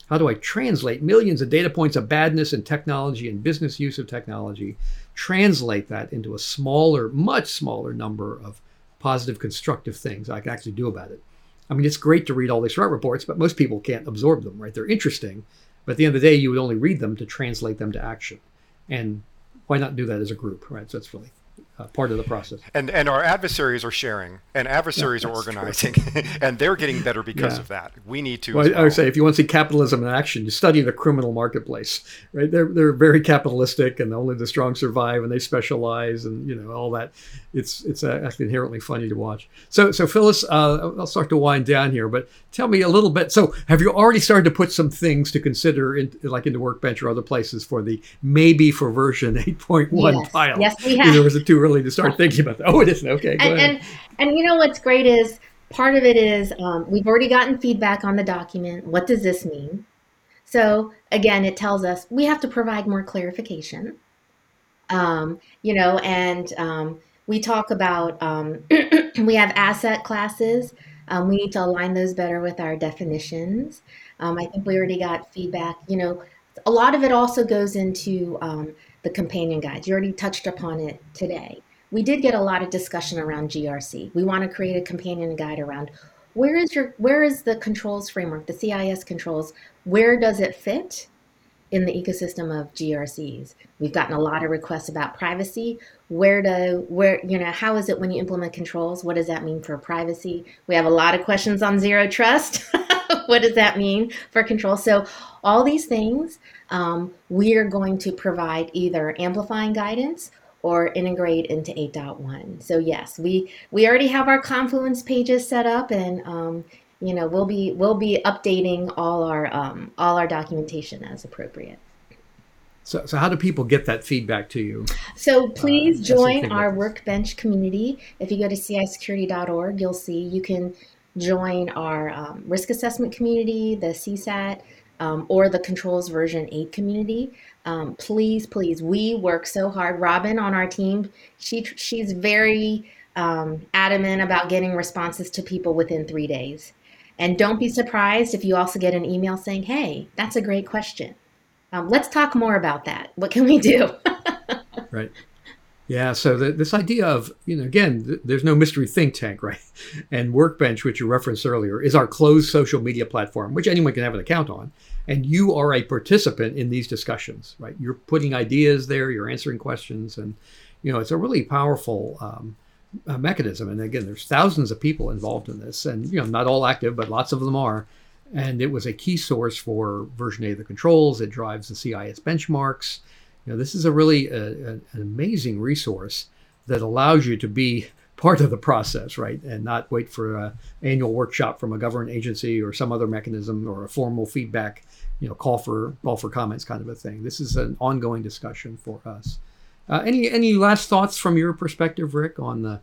How do I translate millions of data points of badness and technology and business use of technology, translate that into a smaller, much smaller number of positive, constructive things I can actually do about it? I mean, it's great to read all these threat reports, but most people can't absorb them, right? They're interesting, but at the end of the day, you would only read them to translate them to action. And why not do that as a group, right? So that's really uh, part of the process. And and our adversaries are sharing, and adversaries yeah, are organizing, and they're getting better because yeah. of that. We need to. Well, well. I would say if you want to see capitalism in action, you study the criminal marketplace. Right? They're they're very capitalistic, and only the strong survive, and they specialize, and you know all that. It's it's uh, actually inherently funny to watch. So so Phyllis, uh, I'll start to wind down here, but tell me a little bit. So have you already started to put some things to consider, in, like into Workbench or other places, for the maybe for version eight point one yes. pile? Yes, we have. Or was it too early to start thinking about that? Oh, it isn't. Okay, and, and, and you know what's great is part of it is um, we've already gotten feedback on the document. What does this mean? So again, it tells us we have to provide more clarification. Um, you know, and um, we talk about um, we have asset classes Um, we need to align those better with our definitions. Um, I think we already got feedback. You know, a lot of it also goes into um, the companion guides. You already touched upon it today. We did get a lot of discussion around GRC. We want to create a companion guide around where is your where is the controls framework, the CIS controls, where does it fit in the ecosystem of GRCs? We've gotten a lot of requests about privacy. Where do where you know how is it when you implement controls? What does that mean for privacy? We have a lot of questions on zero trust. what does that mean for control? So all these things um, we are going to provide either amplifying guidance or integrate into 8.1. So yes, we we already have our Confluence pages set up, and um, you know we'll be we'll be updating all our um, all our documentation as appropriate. So, so how do people get that feedback to you? So please uh, join our workbench community. If you go to cisecurity.org, you'll see you can join our um, risk assessment community, the CSAT, um, or the controls version 8 community. Um, please, please, we work so hard. Robin on our team, she she's very um, adamant about getting responses to people within three days. And don't be surprised if you also get an email saying, "Hey, that's a great question. Um, let's talk more about that. What can we do?" right. Yeah, so the, this idea of, you know, again, th- there's no mystery think tank, right? And Workbench, which you referenced earlier, is our closed social media platform, which anyone can have an account on. And you are a participant in these discussions, right? You're putting ideas there, you're answering questions, and, you know, it's a really powerful um, uh, mechanism. And again, there's thousands of people involved in this, and, you know, not all active, but lots of them are. And it was a key source for version 8 of the controls. It drives the CIS benchmarks you know, this is a really uh, an amazing resource that allows you to be part of the process, right, and not wait for an annual workshop from a government agency or some other mechanism or a formal feedback, you know, call for call for comments kind of a thing. This is an ongoing discussion for us. Uh, any any last thoughts from your perspective, Rick, on the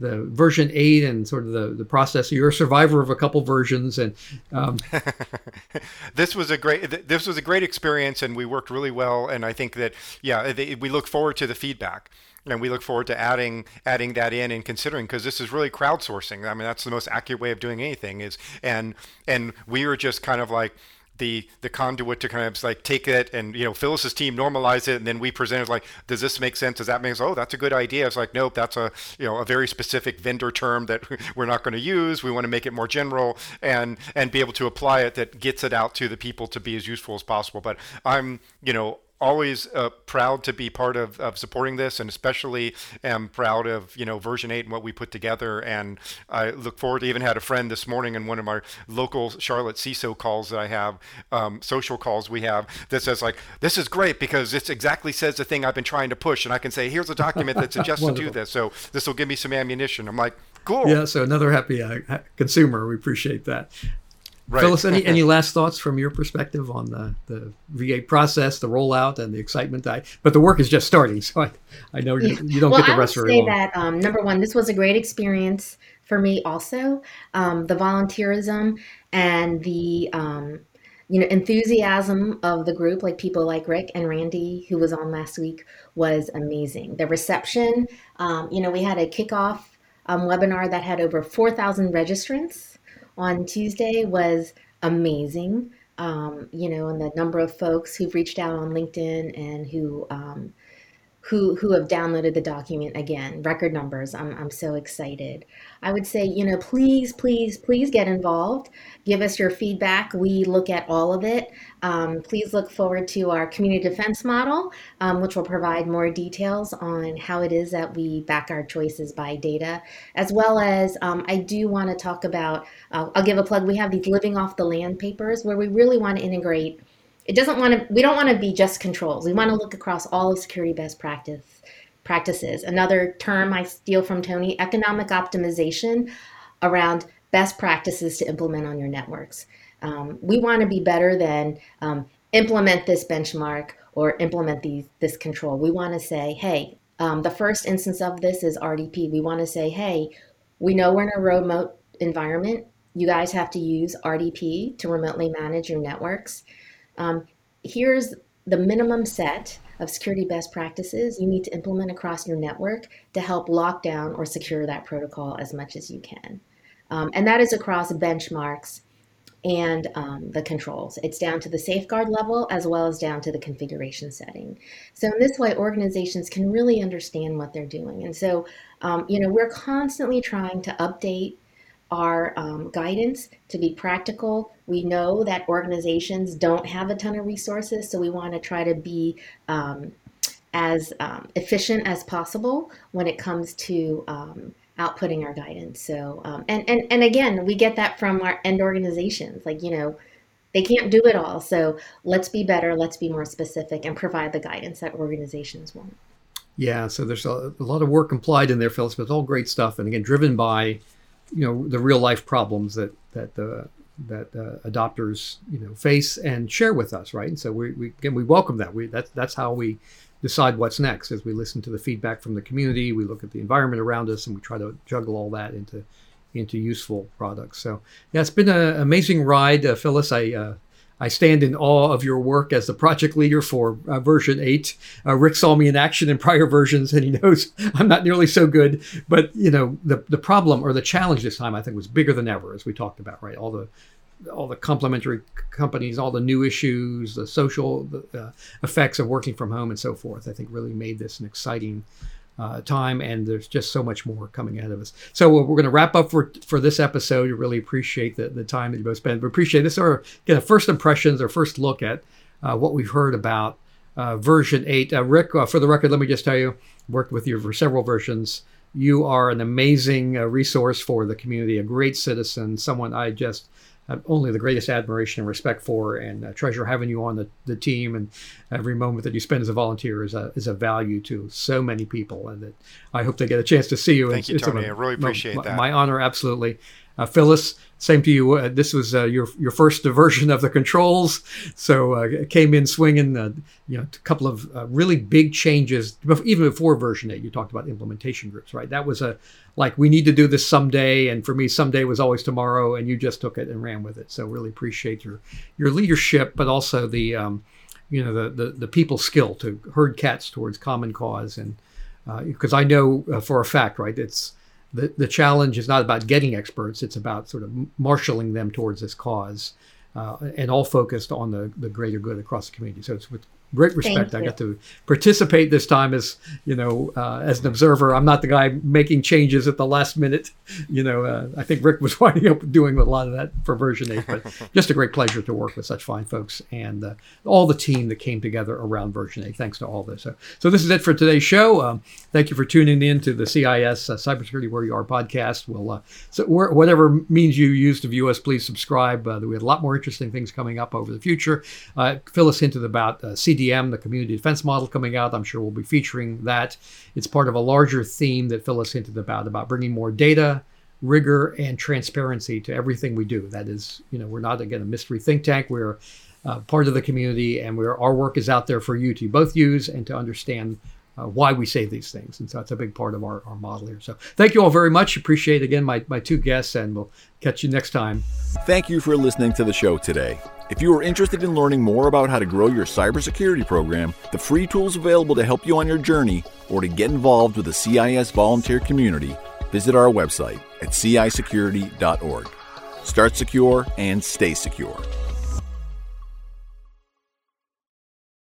the version eight and sort of the, the process. You're a survivor of a couple versions, and um... this was a great this was a great experience, and we worked really well. And I think that yeah, they, we look forward to the feedback. And we look forward to adding adding that in and considering because this is really crowdsourcing. I mean, that's the most accurate way of doing anything. Is and and we were just kind of like the the conduit to kind of like take it and you know Phyllis's team normalize it and then we present it like does this make sense? Does that make sense? Oh that's a good idea. It's like nope that's a you know a very specific vendor term that we're not going to use. We want to make it more general and and be able to apply it that gets it out to the people to be as useful as possible. But I'm you know always uh, proud to be part of, of supporting this and especially am proud of you know version 8 and what we put together. And i look forward to even had a friend this morning in one of our local charlotte ciso calls that i have um, social calls we have that says like this is great because it exactly says the thing i've been trying to push and i can say here's a document that suggests to do this so this will give me some ammunition. I'm like cool. Yeah so another happy uh, consumer we appreciate that Right. Phyllis, any, any last thoughts from your perspective on the, the V8 process, the rollout, and the excitement? I, but the work is just starting, so I, I know you, you don't well, get the rest of it. I would say that um, number one, this was a great experience for me. Also, um, the volunteerism and the um, you know enthusiasm of the group, like people like Rick and Randy, who was on last week, was amazing. The reception, um, you know, we had a kickoff um, webinar that had over four thousand registrants on Tuesday was amazing. Um, you know, and the number of folks who've reached out on LinkedIn and who um, who who have downloaded the document again record numbers. I'm, I'm so excited. I would say you know please please please get involved. Give us your feedback. We look at all of it. Um, please look forward to our community defense model um, which will provide more details on how it is that we back our choices by data as well as um, i do want to talk about uh, i'll give a plug. We have these living off the land papers where we really want to integrate it doesn't want to we don't want to be just controls. We want to look across all of security best practice practices. Another term i steal from tony economic optimization around best practices to implement on your networks. Um, we want to be better than um, implement this benchmark or implement these, this control. We want to say hey um, the first instance of this is rdp we want to say hey we know we're in a remote environment. You guys have to use rdp to remotely manage your networks um, here's the minimum set of security best practices you need to implement across your network to help lock down or secure that protocol as much as you can. Um, and that is across benchmarks and um, the controls. It's down to the safeguard level as well as down to the configuration setting. So in this way, organizations can really understand what they're doing. And so, um, you know, we're constantly trying to update our um, guidance to be practical. We know that organizations don't have a ton of resources, so we want to try to be um, as um, efficient as possible when it comes to um, outputting our guidance. So, um, and, and, and again, we get that from our end organizations. Like, you know, they can't do it all. So let's be better, let's be more specific and provide the guidance that organizations want. Yeah, so there's a, a lot of work implied in there, Phyllis, but it's all great stuff. And again, driven by, you know, the real life problems that, that the, that uh, adopters you know face and share with us right and so we, we again we welcome that we that's that's how we decide what's next as we listen to the feedback from the community. We look at the environment around us, and we try to juggle all that into into useful products. So yeah, it's been an amazing ride, uh, Phyllis. I uh, I stand in awe of your work as the project leader for uh, version 8. Uh, Rick saw me in action in prior versions and he knows I'm not nearly so good. But, you know, the, the problem or the challenge this time, I think, was bigger than ever, as we talked about, right? All the all the complementary companies, all the new issues, the social uh, effects of working from home, and so forth. I think really made this an exciting uh, time, and there's just so much more coming ahead of us. So we're going to wrap up for for this episode. We really appreciate the, the time that you both spent. We appreciate this our again, first impressions or first look at uh, what we've heard about uh, version eight. Uh, Rick, uh, for the record, let me just tell you, worked with you for several versions. You are an amazing resource for the community, a great citizen, someone I just only the greatest admiration and respect for, and uh, treasure having you on the, the team. And every moment that you spend as a volunteer is a is a value to so many people, and that I hope they get a chance to see you. Thank it's, you, Tony. A, I really appreciate my, that. My honor, absolutely. Uh, Phyllis, same to you. Uh, this was uh, your your first version of the controls, so uh, came in swinging. Uh, you know, a couple of uh, really big changes, even before version eight. You talked about implementation groups, right? That was a like we need to do this someday, and for me, someday was always tomorrow, and you just took it and ran with it. So really appreciate your your leadership, but also the um, you know the, the the people skill to herd cats towards common cause, and because I know for a fact, right, it's the, the challenge is not about getting experts, it's about sort of marshaling them towards this cause. Uh, and all focused on the, the greater good across the community. So it's with great respect. I got to participate this time as you know uh, as an observer. I'm not the guy making changes at the last minute. You know, uh, I think Rick was winding up doing a lot of that for version eight. But just a great pleasure to work with such fine folks and uh, all the team that came together around version eight. Thanks to all this. So, so this is it for today's show. Um, thank you for tuning in to the CIS uh, Cybersecurity Where You Are podcast. We'll uh, so whatever means you use to view us, please subscribe. Uh, we have a lot more interesting things coming up over the future. Phyllis hinted about CD CDM, the community defense model coming out. I'm sure we'll be featuring that. It's part of a larger theme that Phyllis hinted about, about bringing more data, rigor, and transparency to everything we do. That is, you know, we're not, again, a mystery think tank. We're uh, part of the community, and we're, our work is out there for you to both use and to understand uh, why we say these things. And so that's a big part of our, our model here. So thank you all very much. Appreciate again my, my two guests, and we'll catch you next time. Thank you for listening to the show today. If you are interested in learning more about how to grow your cybersecurity program, the free tools available to help you on your journey, or to get involved with the CIS volunteer community, visit our website at cisecurity.org. Start secure and stay secure.